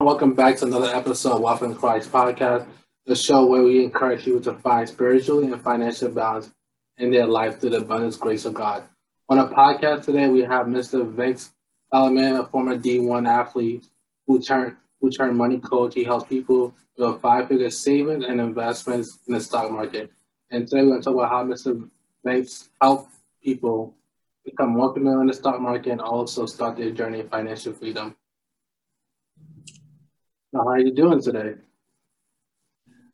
Welcome back to another episode of Walking Christ podcast, the show where we encourage people to find spiritual and financial balance in their life through the abundance grace of God. On a podcast today, we have Mr. Vince Element, a former D1 athlete who turned who turned money coach. He helps people build five-figure savings and investments in the stock market. And today we're going to talk about how Mr. Vince helped people become more familiar in the stock market and also start their journey of financial freedom. How are you doing today?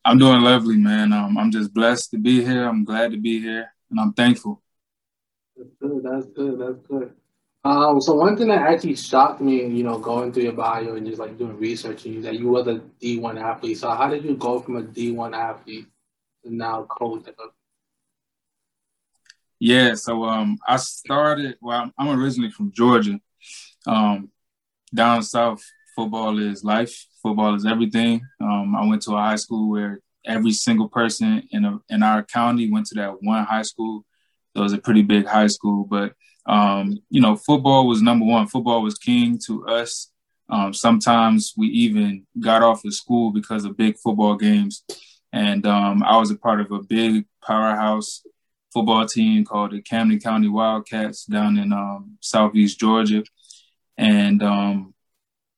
I'm doing lovely, man. Um, I'm just blessed to be here. I'm glad to be here, and I'm thankful. That's good. That's good. That's good. Um, so one thing that actually shocked me, you know, going through your bio and just like doing research, and you that you were a D1 athlete. So how did you go from a D1 athlete to now coach? Yeah, so um, I started. Well, I'm originally from Georgia. Um, down south, football is life. Football is everything. Um, I went to a high school where every single person in a, in our county went to that one high school. So it was a pretty big high school, but um, you know, football was number one. Football was king to us. Um, sometimes we even got off of school because of big football games. And um, I was a part of a big powerhouse football team called the Camden County Wildcats down in um, Southeast Georgia. And um,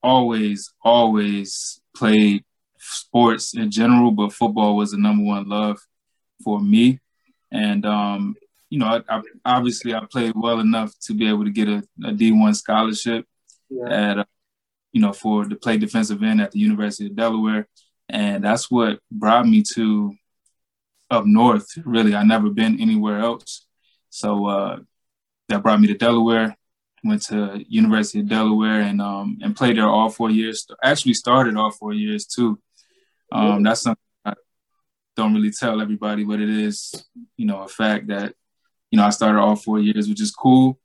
always, always played sports in general, but football was the number one love for me. And, um, you know, I, I, obviously I played well enough to be able to get a a D1 scholarship yeah. at, uh, you know, for to play defensive end at the University of Delaware. And that's what brought me to up north. Really, I never been anywhere else. So uh, that brought me to Delaware. Went to University of Delaware and um, and played there all four years. Actually, started all four years too. Um, that's something I don't really tell everybody, but it is, you know, a fact that you know I started all four years, which is cool,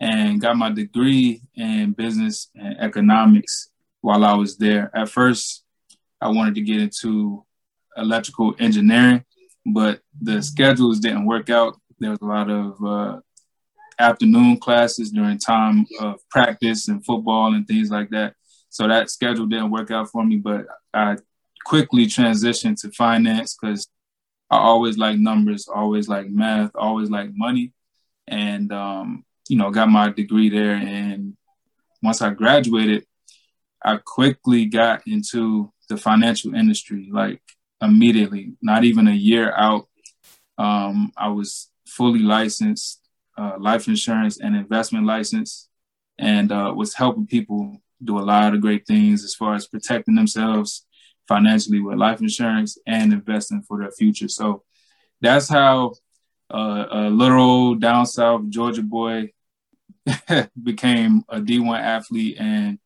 and got my degree in business and economics while I was there. At first, I wanted to get into electrical engineering, but the schedules didn't work out. There was a lot of uh, afternoon classes during time of practice and football and things like that. So that schedule didn't work out for me, but I quickly transitioned to finance because I always like numbers, always like math, always like money. And, um, you know, got my degree there. And once I graduated, I quickly got into the financial industry. Like immediately, not even a year out. Um, I was fully licensed, uh, life insurance and investment license, and uh, was helping people do a lot of great things as far as protecting themselves financially with life insurance and investing for their future. So that's how uh, a little down south Georgia boy became a D1 athlete and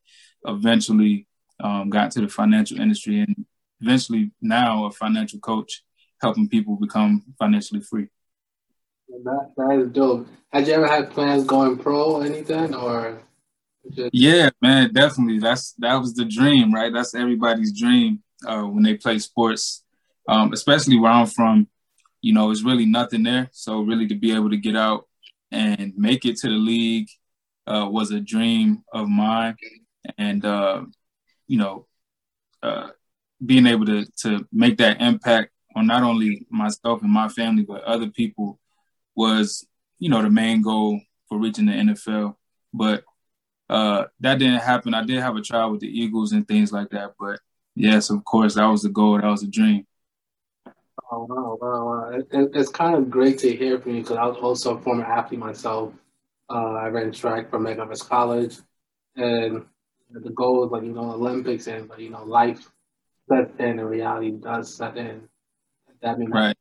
eventually um, got to the financial industry and eventually now a financial coach helping people become financially free. That, that is dope. Had you ever had plans going pro or anything or? Just... Yeah, man, definitely. That's that was the dream, right? That's everybody's dream uh, when they play sports, um, especially where I'm from. You know, it's really nothing there. So really, to be able to get out and make it to the league uh, was a dream of mine, and uh, you know, uh, being able to to make that impact on not only myself and my family but other people was you know the main goal for reaching the NFL. But uh, that didn't happen. I did have a trial with the Eagles and things like that. But yes, of course, that was the goal. That was a dream. Oh wow, wow, wow! It, it's kind of great to hear from you because I was also a former athlete myself. Uh, I ran track for McGovern's College, and the goal was like you know Olympics and but you know life sets in and reality does set in. That means right.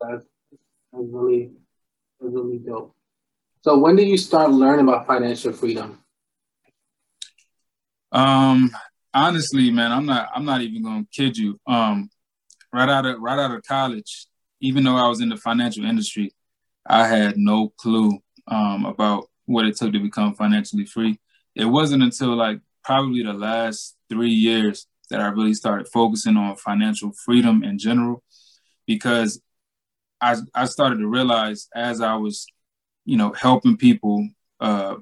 that's, that's really really dope. So when did you start learning about financial freedom? Um, honestly, man, I'm not I'm not even gonna kid you. Um, right out of right out of college, even though I was in the financial industry, I had no clue um, about what it took to become financially free. It wasn't until like probably the last three years that I really started focusing on financial freedom in general because I, I started to realize as I was, you know, helping people uh,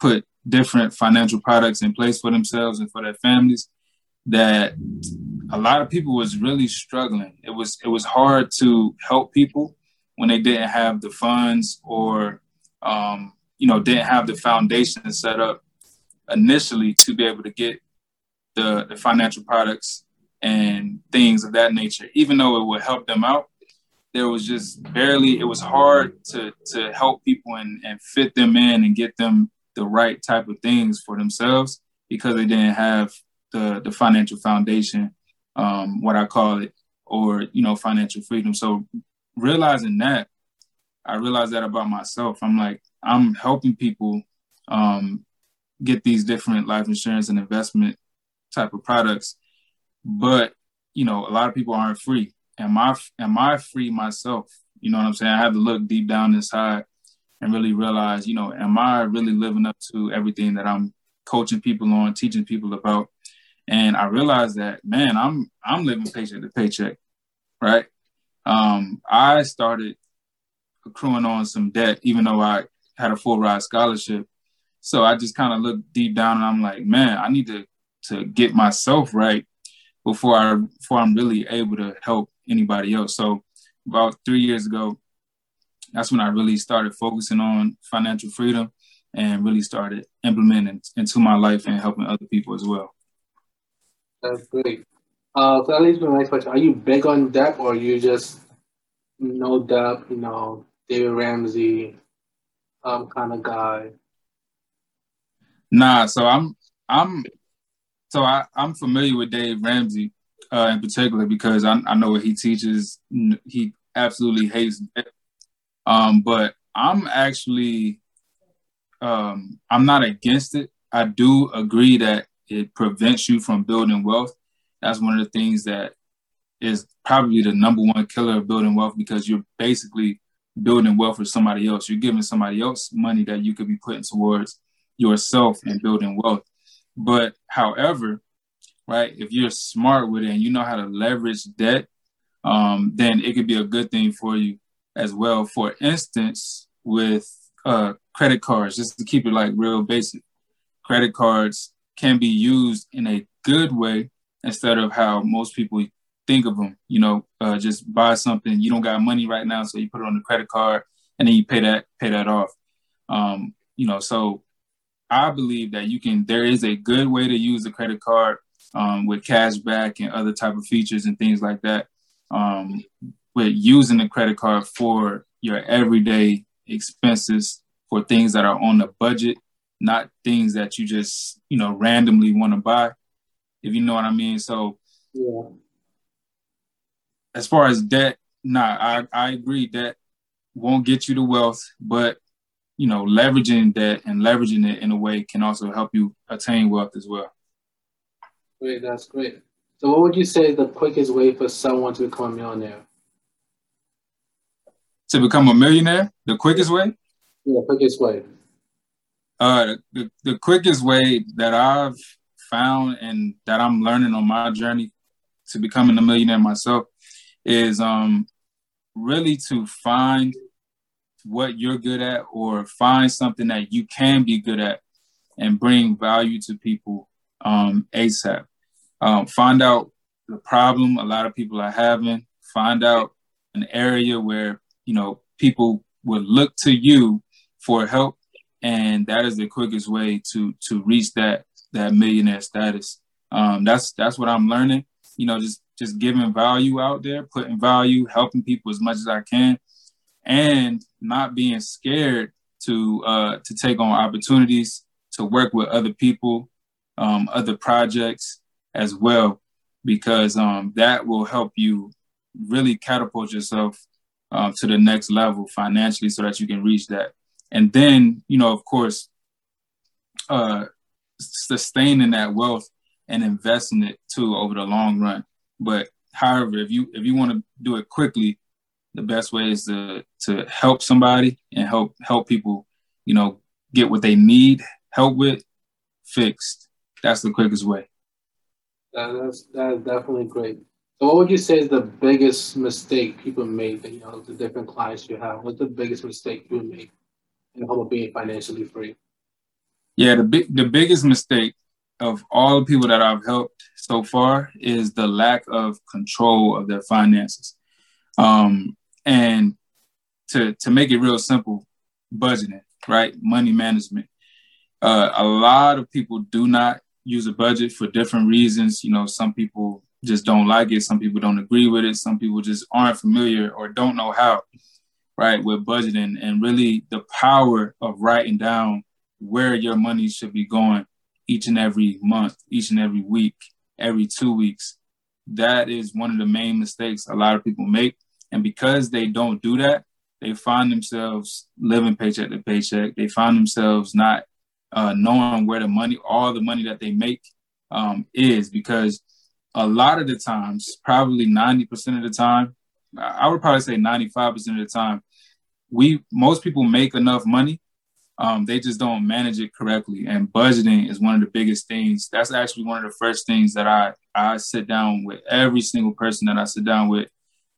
put different financial products in place for themselves and for their families, that a lot of people was really struggling. It was it was hard to help people when they didn't have the funds or um, you know didn't have the foundation set up initially to be able to get the, the financial products and things of that nature. Even though it would help them out, there was just barely. It was hard to to help people and and fit them in and get them the right type of things for themselves because they didn't have the the financial foundation um, what I call it, or you know, financial freedom. So realizing that, I realized that about myself. I'm like, I'm helping people um, get these different life insurance and investment type of products, but you know, a lot of people aren't free. Am I am I free myself? You know what I'm saying? I have to look deep down inside and really realize, you know, am I really living up to everything that I'm coaching people on, teaching people about? and I realized that man, I'm I'm living paycheck to paycheck, right? Um, I started accruing on some debt, even though I had a full ride scholarship. So I just kind of looked deep down, and I'm like, man, I need to to get myself right before I before I'm really able to help anybody else. So about three years ago, that's when I really started focusing on financial freedom and really started implementing into my life and helping other people as well. That's great. Uh, so that leads me to my next question. Are you big on debt or are you just no debt, you know, David Ramsey um, kind of guy? Nah, so I'm I'm so I, I'm familiar with Dave Ramsey uh, in particular because I, I know what he teaches. He absolutely hates. Um, but I'm actually um, I'm not against it. I do agree that it prevents you from building wealth. That's one of the things that is probably the number one killer of building wealth because you're basically building wealth for somebody else. You're giving somebody else money that you could be putting towards yourself and building wealth. But however, right, if you're smart with it and you know how to leverage debt, um, then it could be a good thing for you as well. For instance, with uh, credit cards, just to keep it like real basic, credit cards can be used in a good way instead of how most people think of them. You know, uh, just buy something. You don't got money right now, so you put it on the credit card and then you pay that pay that off. Um, you know, so I believe that you can. There is a good way to use a credit card um, with cash back and other type of features and things like that. Um, with using the credit card for your everyday expenses for things that are on the budget not things that you just you know randomly want to buy if you know what i mean so yeah as far as debt nah i, I agree that won't get you the wealth but you know leveraging debt and leveraging it in a way can also help you attain wealth as well great that's great. So what would you say is the quickest way for someone to become a millionaire? To become a millionaire? The quickest way? Yeah quickest way. Uh, the, the quickest way that I've found and that I'm learning on my journey to becoming a millionaire myself is um, really to find what you're good at or find something that you can be good at and bring value to people um, ASAP. Um, find out the problem a lot of people are having, find out an area where, you know, people would look to you for help and that is the quickest way to to reach that that millionaire status. Um, that's that's what I'm learning. You know, just just giving value out there, putting value, helping people as much as I can, and not being scared to uh, to take on opportunities to work with other people, um, other projects as well, because um, that will help you really catapult yourself uh, to the next level financially, so that you can reach that. And then you know of course uh sustaining that wealth and investing it too over the long run. But however if you if you want to do it quickly the best way is to to help somebody and help help people you know get what they need help with fixed. That's the quickest way that's that's definitely great so what would you say is the biggest mistake people make you know the different clients you have what's the biggest mistake you make in the of being financially free? Yeah, the big the biggest mistake of all the people that I've helped so far is the lack of control of their finances. Um, and to to make it real simple, budgeting, right? Money management. Uh, a lot of people do not use a budget for different reasons. You know, some people just don't like it. Some people don't agree with it. Some people just aren't familiar or don't know how, right, with budgeting and really the power of writing down where your money should be going each and every month, each and every week, every two weeks. That is one of the main mistakes a lot of people make. And because they don't do that, they find themselves living paycheck to paycheck. They find themselves not uh, knowing where the money, all the money that they make um, is because a lot of the times, probably 90% of the time, I would probably say 95% of the time, we most people make enough money. Um, they just don't manage it correctly. And budgeting is one of the biggest things. That's actually one of the first things that I, I sit down with every single person that I sit down with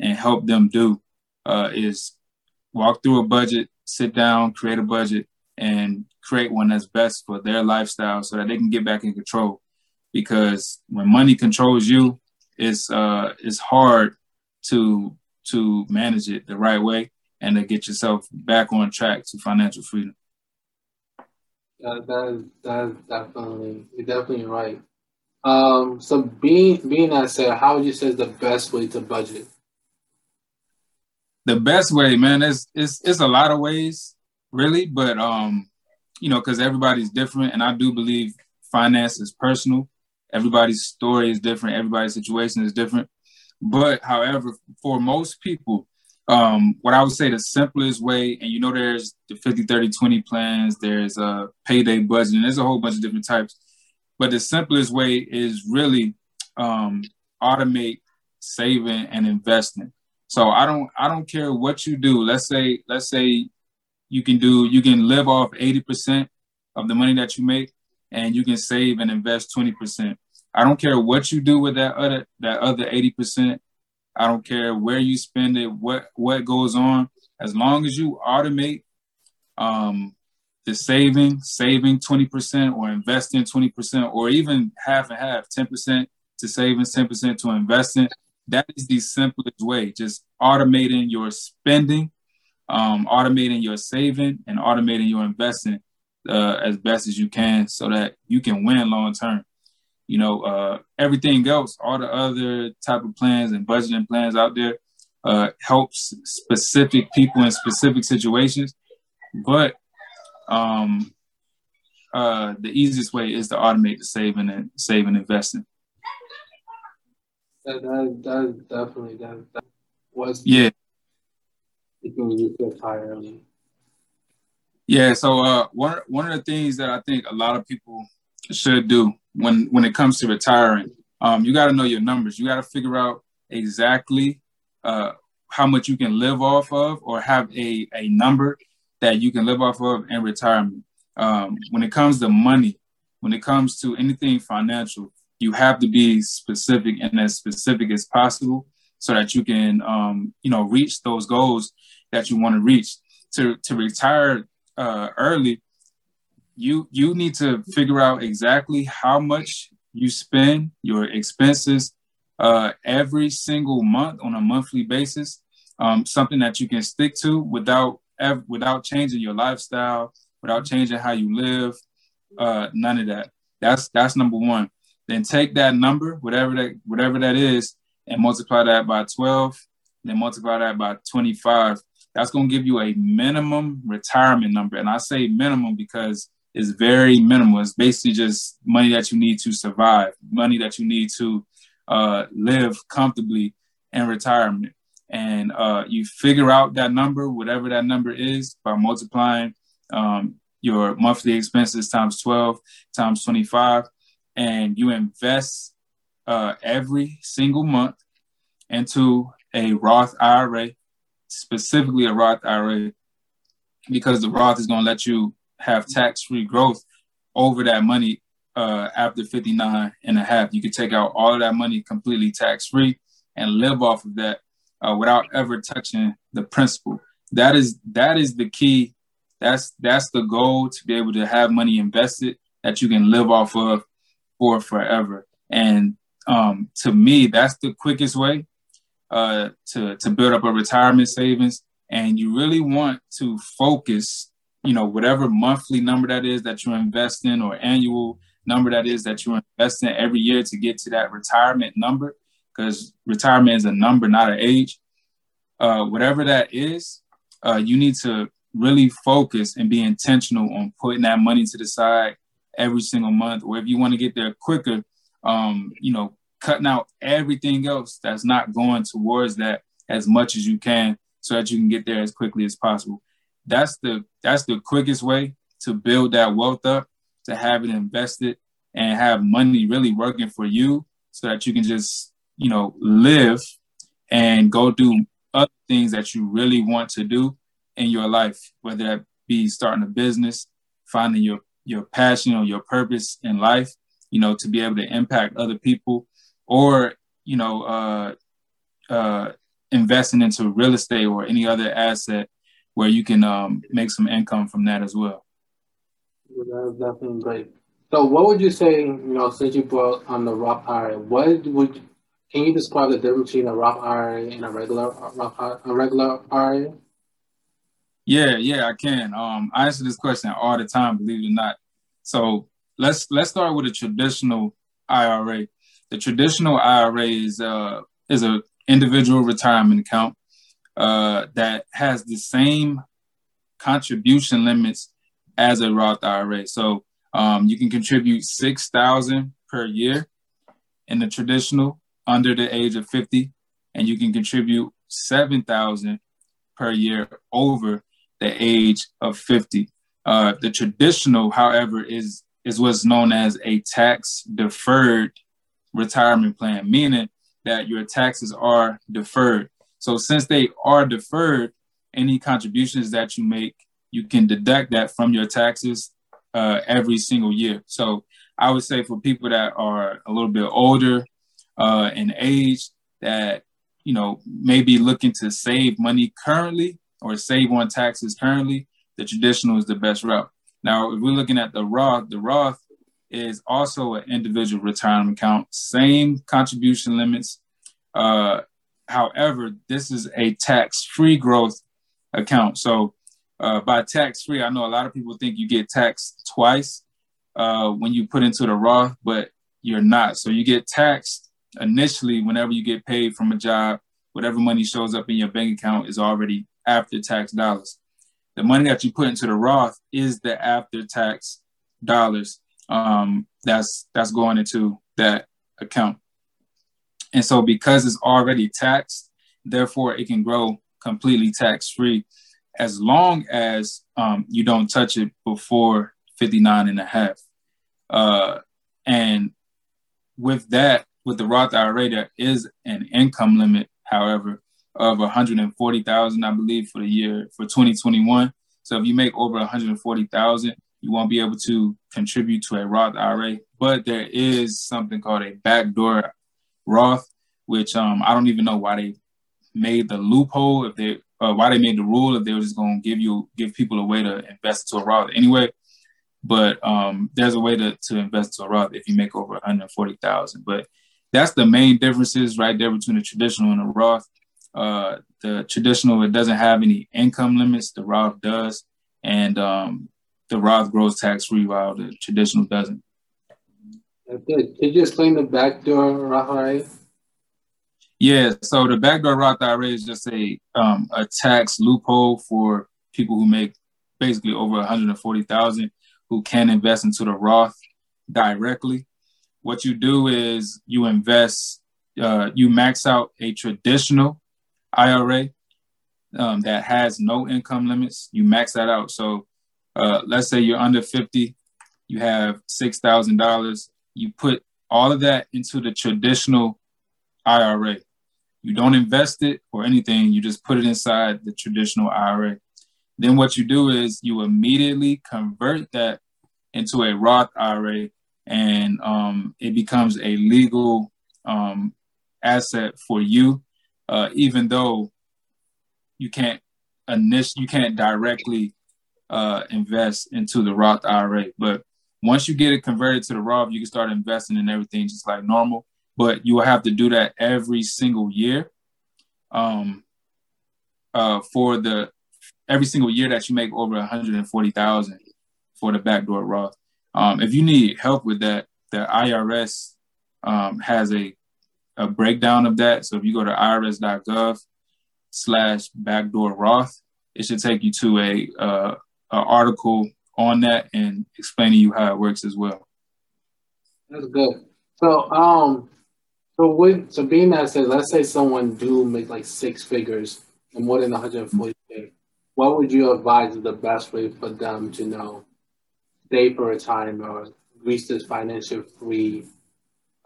and help them do uh, is walk through a budget, sit down, create a budget, and create one that's best for their lifestyle so that they can get back in control. Because when money controls you, it's uh it's hard to to manage it the right way and to get yourself back on track to financial freedom. That that that definitely you're definitely right. Um, so being being that said, how would you say is the best way to budget? The best way, man, is it's it's a lot of ways, really, but um, you know, because everybody's different, and I do believe finance is personal. Everybody's story is different. Everybody's situation is different. But however, for most people, um, what I would say the simplest way, and you know, there's the 50, 30, 20 plans, there's a payday budget, and there's a whole bunch of different types. But the simplest way is really um, automate saving and investing. So I don't I don't care what you do. Let's say let's say you can do you can live off 80% of the money that you make and you can save and invest 20%. I don't care what you do with that other that other 80%. I don't care where you spend it, what what goes on. As long as you automate um, the saving, saving 20% or investing 20% or even half and half, 10% to saving, 10% to investing. That is the simplest way. Just automating your spending um, automating your saving and automating your investing uh, as best as you can so that you can win long term. You know, uh, everything else, all the other type of plans and budgeting plans out there uh, helps specific people in specific situations. But um, uh, the easiest way is to automate the saving and saving investing. That, that, that definitely that, that was yeah you feel tired? Yeah, so uh, one one of the things that I think a lot of people should do when when it comes to retiring, um, you got to know your numbers. You got to figure out exactly uh, how much you can live off of, or have a a number that you can live off of in retirement. Um, when it comes to money, when it comes to anything financial, you have to be specific and as specific as possible so that you can um, you know reach those goals that you want to reach. To to retire uh, early you you need to figure out exactly how much you spend your expenses uh, every single month on a monthly basis um, something that you can stick to without ever, without changing your lifestyle without changing how you live uh, none of that. That's that's number one. Then take that number whatever that whatever that is and multiply that by 12, then multiply that by 25. That's going to give you a minimum retirement number. And I say minimum because it's very minimal. It's basically just money that you need to survive, money that you need to uh, live comfortably in retirement. And uh, you figure out that number, whatever that number is, by multiplying um, your monthly expenses times 12 times 25, and you invest uh, every single month into a Roth IRA, specifically a Roth IRA, because the Roth is going to let you have tax free growth over that money uh, after 59 and a half. You can take out all of that money completely tax free and live off of that uh, without ever touching the principal. That is that is the key. That's that's the goal to be able to have money invested that you can live off of for forever. And um, to me, that's the quickest way uh, to to build up a retirement savings. And you really want to focus, you know, whatever monthly number that is that you're investing or annual number that is that you're investing every year to get to that retirement number, because retirement is a number, not an age. Uh, whatever that is, uh, you need to really focus and be intentional on putting that money to the side every single month. Or if you want to get there quicker, um, you know, cutting out everything else that's not going towards that as much as you can so that you can get there as quickly as possible. That's the that's the quickest way to build that wealth up, to have it invested and have money really working for you so that you can just, you know, live and go do other things that you really want to do in your life, whether that be starting a business, finding your your passion or your purpose in life, you know, to be able to impact other people, or you know, uh, uh, investing into real estate or any other asset where you can um, make some income from that as well. That's definitely great. So, what would you say? You know, since you brought on the Roth IRA, what would can you describe the difference between a Roth IRA and a regular Roth, a regular IRA? Yeah, yeah, I can. Um, I answer this question all the time, believe it or not. So let's let's start with a traditional IRA. The traditional IRA is uh is a individual retirement account uh, that has the same contribution limits as a Roth IRA. So um, you can contribute six thousand per year in the traditional under the age of fifty, and you can contribute seven thousand per year over the age of 50. Uh, the traditional, however, is is what's known as a tax deferred retirement plan, meaning that your taxes are deferred. So since they are deferred, any contributions that you make, you can deduct that from your taxes uh, every single year. So I would say for people that are a little bit older uh, in age, that you know may be looking to save money currently, or save on taxes currently, the traditional is the best route. Now, if we're looking at the Roth, the Roth is also an individual retirement account, same contribution limits. Uh, however, this is a tax-free growth account. So, uh, by tax-free, I know a lot of people think you get taxed twice uh, when you put into the Roth, but you're not. So you get taxed initially whenever you get paid from a job. Whatever money shows up in your bank account is already after tax dollars. The money that you put into the Roth is the after tax dollars um, that's that's going into that account. And so because it's already taxed, therefore it can grow completely tax free as long as um, you don't touch it before 59 and a half. Uh, and with that, with the Roth IRA, there is an income limit, however, of 140,000, I believe, for the year for 2021. So if you make over 140,000, you won't be able to contribute to a Roth IRA. But there is something called a backdoor Roth, which um, I don't even know why they made the loophole. If they uh, why they made the rule if they were just going to give you give people a way to invest into a Roth anyway. But um, there's a way to, to invest to a Roth if you make over 140,000. But that's the main differences right there between the traditional and the Roth. Uh, the traditional it doesn't have any income limits. The Roth does, and um, the Roth grows tax free while the traditional doesn't. Good. Could you explain the backdoor Roth IRA? Yeah, so the backdoor Roth IRA is just a um, a tax loophole for people who make basically over 140,000 who can invest into the Roth directly. What you do is you invest, uh, you max out a traditional IRA um, that has no income limits, you max that out. So uh, let's say you're under 50, you have $6,000, you put all of that into the traditional IRA. You don't invest it or anything, you just put it inside the traditional IRA. Then what you do is you immediately convert that into a Roth IRA and um, it becomes a legal um, asset for you uh, even though you can't initial, you can't directly uh, invest into the Roth IRA. But once you get it converted to the Roth, you can start investing in everything just like normal. But you will have to do that every single year. Um, uh, for the every single year that you make over 140,000 for the backdoor Roth. Um, if you need help with that, the IRS um, has a a breakdown of that. So if you go to irs.gov slash backdoor Roth, it should take you to a, uh, a article on that and explaining you how it works as well. That's good. So um, so with so being that said, let's say someone do make like six figures and more than 140k, what would you advise is the best way for them to know stay for a time or reach this financial free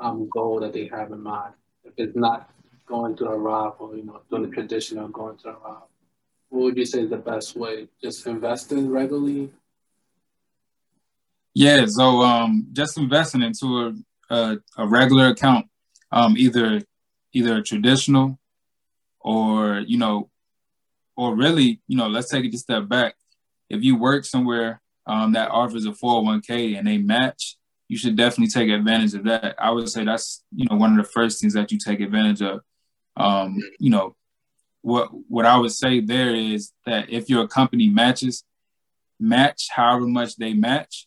um, goal that they have in mind? If it's not going to a or you know doing the traditional going to a what would you say is the best way? Just investing regularly. Yeah, so um, just investing into a, a, a regular account, um, either either a traditional or you know, or really, you know, let's take it a step back. If you work somewhere um, that offers a 401k and they match, you should definitely take advantage of that. I would say that's you know one of the first things that you take advantage of. Um, you know, what what I would say there is that if your company matches, match however much they match,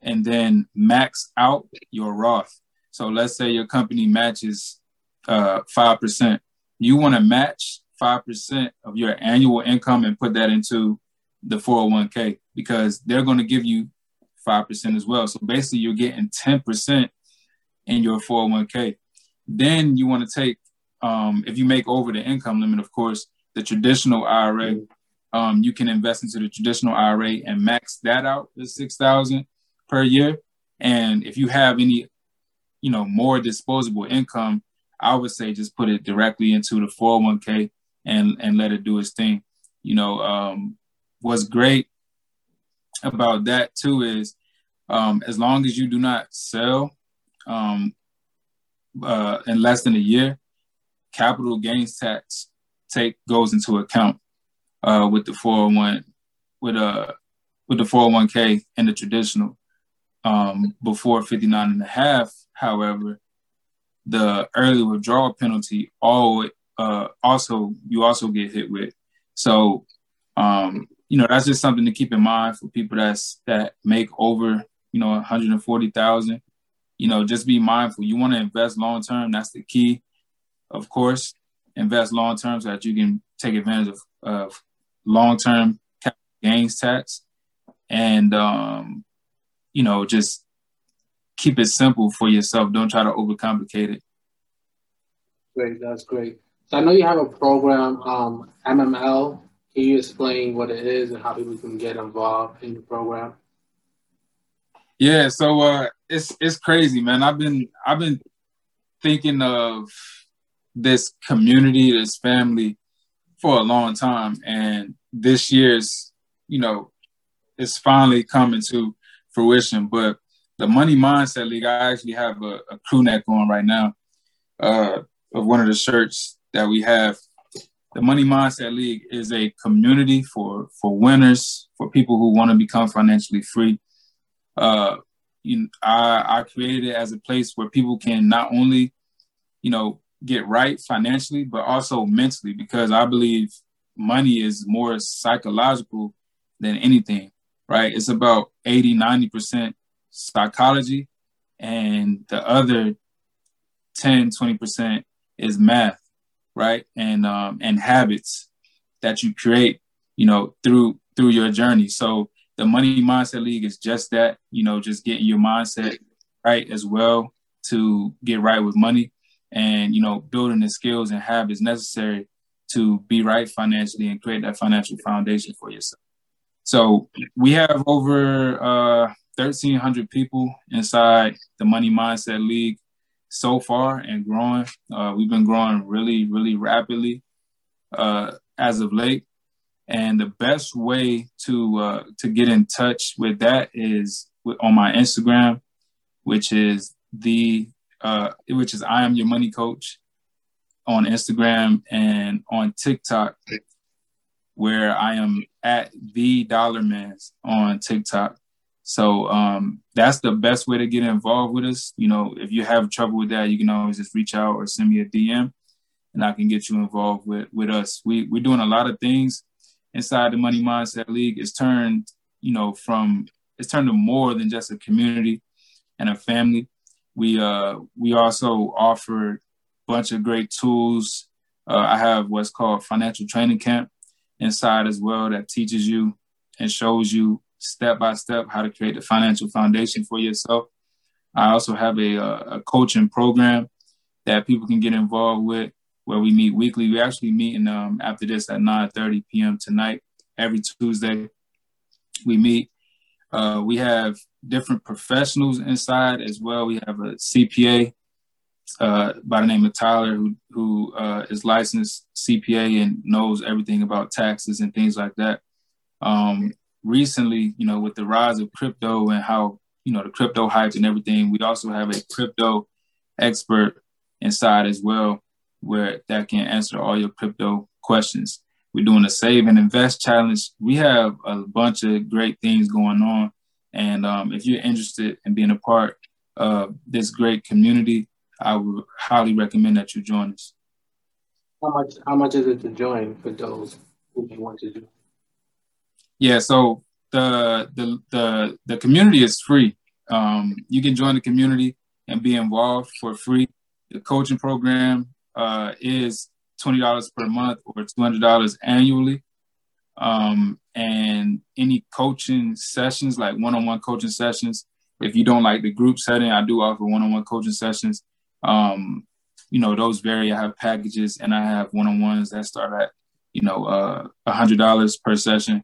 and then max out your Roth. So let's say your company matches uh, five uh, percent. You want to match five percent of your annual income and put that into the 401k because they're going to give you 5% as well. So basically, you're getting 10% in your 401k. Then you want to take, um, if you make over the income limit, of course, the traditional IRA, um, you can invest into the traditional IRA and max that out to 6000 per year. And if you have any, you know, more disposable income, I would say just put it directly into the 401k and, and let it do its thing. You know, um, what's great about that too is um, as long as you do not sell um, uh, in less than a year, capital gains tax take goes into account uh, with the 401 with uh, with the 401k and the traditional. Um, before 59 and a half, however, the early withdrawal penalty all uh, also you also get hit with. So um, you know, that's just something to keep in mind for people that's that make over, you know, 140,000. You know, just be mindful. You want to invest long term. That's the key, of course. Invest long term so that you can take advantage of, of long term gains tax, and um, you know, just keep it simple for yourself. Don't try to overcomplicate it. Great, that's great. So I know you have a program, um, MML can you explain what it is and how people can get involved in the program? Yeah, so uh, it's it's crazy, man. I've been I've been thinking of this community, this family, for a long time, and this year's, you know, it's finally coming to fruition. But the Money Mindset League, I actually have a, a crew neck on right now uh, of one of the shirts that we have the Money Mindset League is a community for for winners, for people who want to become financially free. Uh, you, I, I created it as a place where people can not only, you know, get right financially, but also mentally, because I believe money is more psychological than anything, right? It's about 80, 90% psychology, and the other 10, 20% is math right? And um, and habits that you create, you know, through through your journey. So the Money Mindset League is just that, you know, just getting your mindset right as well to get right with money and you know building the skills and habits necessary to be right financially and create that financial foundation for yourself. So we have over uh, 1,300 people inside the Money Mindset League so far and growing. Uh, we've been growing really, really rapidly uh, as of late. And the best way to uh, to get in touch with that is on my Instagram, which is the uh, which is I am your money coach on Instagram and on TikTok, where I am at the Dollar Man on TikTok. So um, that's the best way to get involved with us. You know, if you have trouble with that, you can always just reach out or send me a DM, and I can get you involved with with us. We we're doing a lot of things inside the Money Mindset League. It's turned, you know, from it's turned to more than just a community and a family. We uh we also offer a bunch of great tools. Uh, I have what's called financial training camp inside as well that teaches you and shows you step by step how to create the financial foundation for yourself. I also have a, a coaching program that people can get involved with where we meet weekly. We actually meet um, after this at 9:30 p.m. tonight every Tuesday. We meet. Uh, we have different professionals inside as well. We have a CPA uh, by the name of Tyler, who who uh, is licensed CPA and knows everything about taxes and things like that. Um, recently, you know, with the rise of crypto and how you know the crypto hype and everything, we also have a crypto expert inside as well, where that can answer all your crypto questions. We're doing a save and invest challenge. We have a bunch of great things going on, and um, if you're interested in being a part of this great community, I would highly recommend that you join us. How much? How much is it to join for those who want to do? Yeah, so the the the the community is free. Um, you can join the community and be involved for free. The coaching program uh, is twenty dollars per month or two hundred dollars annually. Um, and any coaching sessions, like one-on-one coaching sessions, if you don't like the group setting, I do offer one-on-one coaching sessions. Um, you know, those vary. I have packages and I have one-on-ones that start at, you know, uh, a hundred dollars per session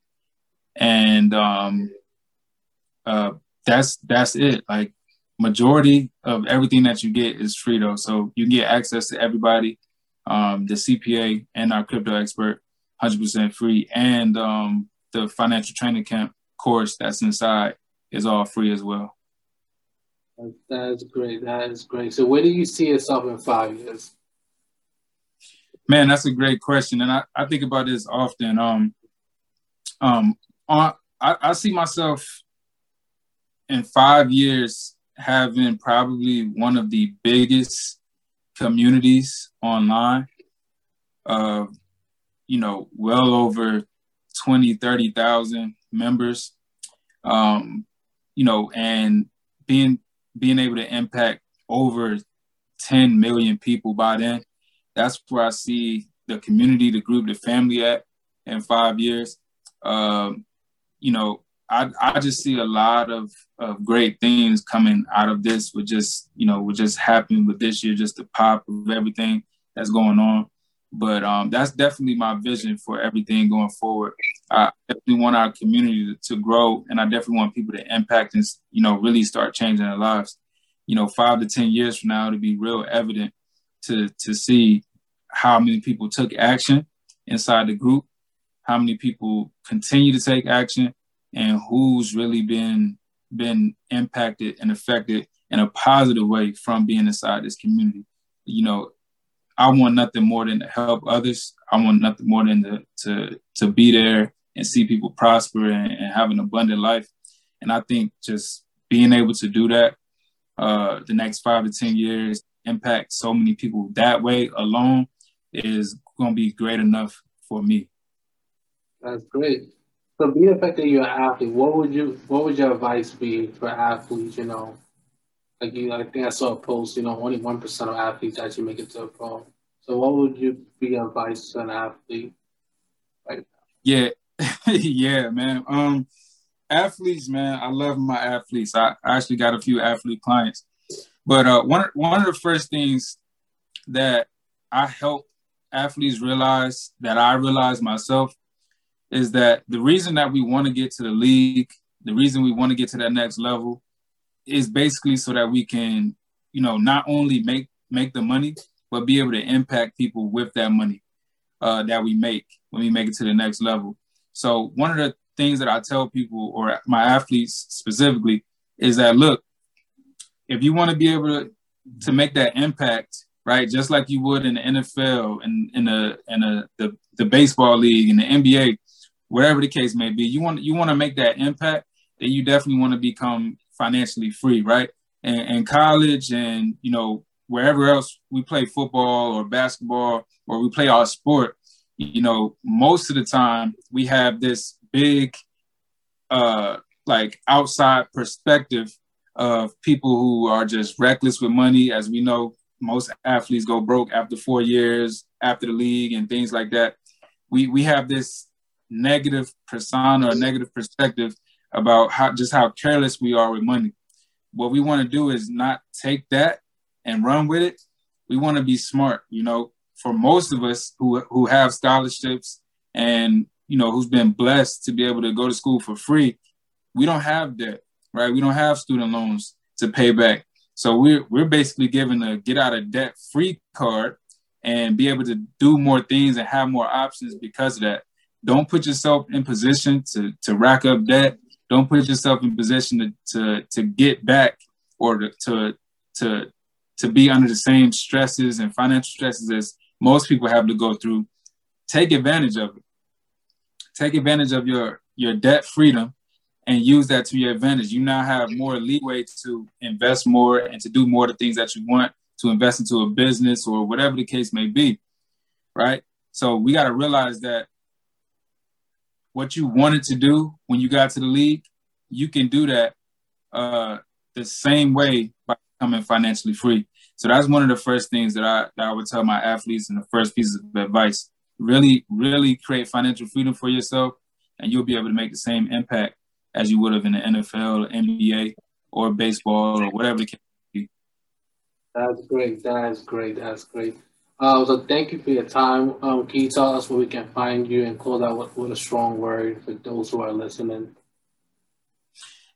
and um, uh, that's that's it. Like majority of everything that you get is free though, so you get access to everybody, um, the CPA and our crypto expert, hundred percent free, and um, the financial training camp course that's inside is all free as well. That is great. That is great. So, where do you see yourself in five years? Man, that's a great question, and I, I think about this often. Um, um, on I, I see myself in five years having probably one of the biggest communities online. Uh, you know, well over 20, 30,000 members. Um, you know, and being being able to impact over 10 million people by then. That's where I see the community, the group, the family at in five years. Um, you know, I, I just see a lot of, of great things coming out of this with just, you know, with just happening with this year, just the pop of everything that's going on. But um, that's definitely my vision for everything going forward. I definitely want our community to, to grow, and I definitely want people to impact and, you know, really start changing their lives. You know, five to 10 years from now, to be real evident to, to see how many people took action inside the group how many people continue to take action, and who's really been been impacted and affected in a positive way from being inside this community. You know, I want nothing more than to help others. I want nothing more than to to, to be there and see people prosper and, and have an abundant life. And I think just being able to do that uh, the next five to 10 years, impact so many people that way alone is going to be great enough for me. That's great. So being that you're an athlete, what would you what would your advice be for athletes, you know? Like you I think I saw a post, you know, only one percent of athletes actually make it to a pro. So what would you be advice to an athlete right now? Yeah. yeah, man. Um athletes, man, I love my athletes. I, I actually got a few athlete clients. But uh, one one of the first things that I help athletes realize that I realize myself is that the reason that we want to get to the league, the reason we want to get to that next level is basically so that we can, you know, not only make make the money, but be able to impact people with that money uh, that we make when we make it to the next level. So one of the things that I tell people or my athletes specifically is that look, if you want to be able to, to make that impact, right, just like you would in the NFL and in the in a, the the baseball league and the NBA, whatever the case may be. You want you want to make that impact. then you definitely want to become financially free, right? And, and college and you know wherever else we play football or basketball or we play our sport, you know, most of the time we have this big, uh, like outside perspective of people who are just reckless with money. As we know, most athletes go broke after four years after the league and things like that. We we have this negative persona or negative perspective about how just how careless we are with money. What we want to do is not take that and run with it. We want to be smart, you know. For most of us who who have scholarships and you know who's been blessed to be able to go to school for free, we don't have debt, right? We don't have student loans to pay back. So we're we're basically given a get out of debt free card and be able to do more things and have more options because of that. Don't put yourself in position to to rack up debt. Don't put yourself in position to to, to get back or to, to to to be under the same stresses and financial stresses as most people have to go through. Take advantage of it. Take advantage of your your debt freedom and use that to your advantage. You now have more leeway to invest more and to do more of the things that you want to invest into a business or whatever the case may be. Right. So we got to realize that what you wanted to do when you got to the league, you can do that uh, the same way by becoming financially free. So that's one of the first things that I that I would tell my athletes and the first piece of advice. Really, really create financial freedom for yourself, and you'll be able to make the same impact as you would have in the NFL, NBA, or baseball, or whatever the case be. That's great. That's great. That's great. Uh, so thank you for your time. Um, can you tell us where we can find you and close out with, with a strong word for those who are listening?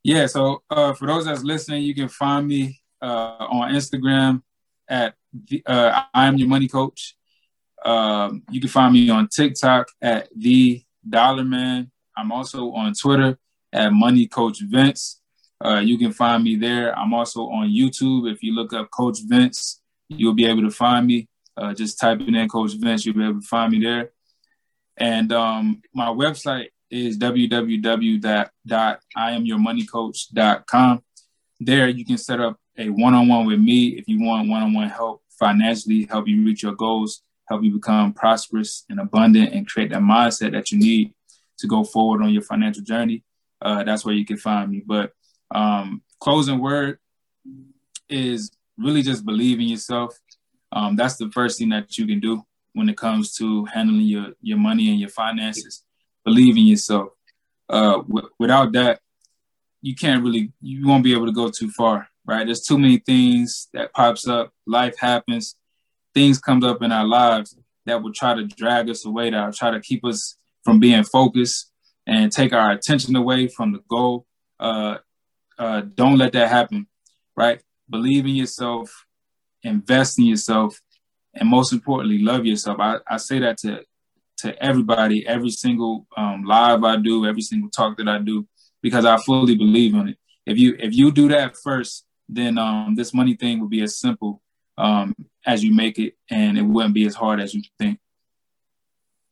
Yeah, so uh, for those that's listening, you can find me uh, on Instagram at the, uh, I am your money coach. Um, you can find me on TikTok at the Dollar Man. I'm also on Twitter at Money Coach Vince. Uh, you can find me there. I'm also on YouTube. If you look up Coach Vince, you'll be able to find me. Uh, just typing in Coach Vince, you'll be able to find me there. And um, my website is www.iamyourmoneycoach.com. There you can set up a one-on-one with me if you want one-on-one help financially, help you reach your goals, help you become prosperous and abundant, and create that mindset that you need to go forward on your financial journey. Uh, that's where you can find me. But um, closing word is really just believe in yourself. Um, that's the first thing that you can do when it comes to handling your your money and your finances. Believe in yourself. Uh, w- without that, you can't really you won't be able to go too far right? There's too many things that pops up. Life happens. Things comes up in our lives that will try to drag us away, that will try to keep us from being focused and take our attention away from the goal. Uh, uh, don't let that happen, right? Believe in yourself, invest in yourself, and most importantly, love yourself. I, I say that to to everybody, every single um, live I do, every single talk that I do, because I fully believe in it. If you if you do that first, then um, this money thing will be as simple um, as you make it, and it wouldn't be as hard as you think.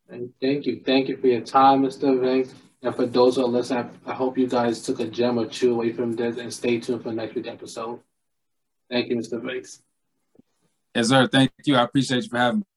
And thank you, thank you for your time, Mr. Vince. And for those who are listening, I hope you guys took a gem or two away from this, and stay tuned for the next week's episode. Thank you, Mr. Vince. Yes, sir. Thank you. I appreciate you for having me.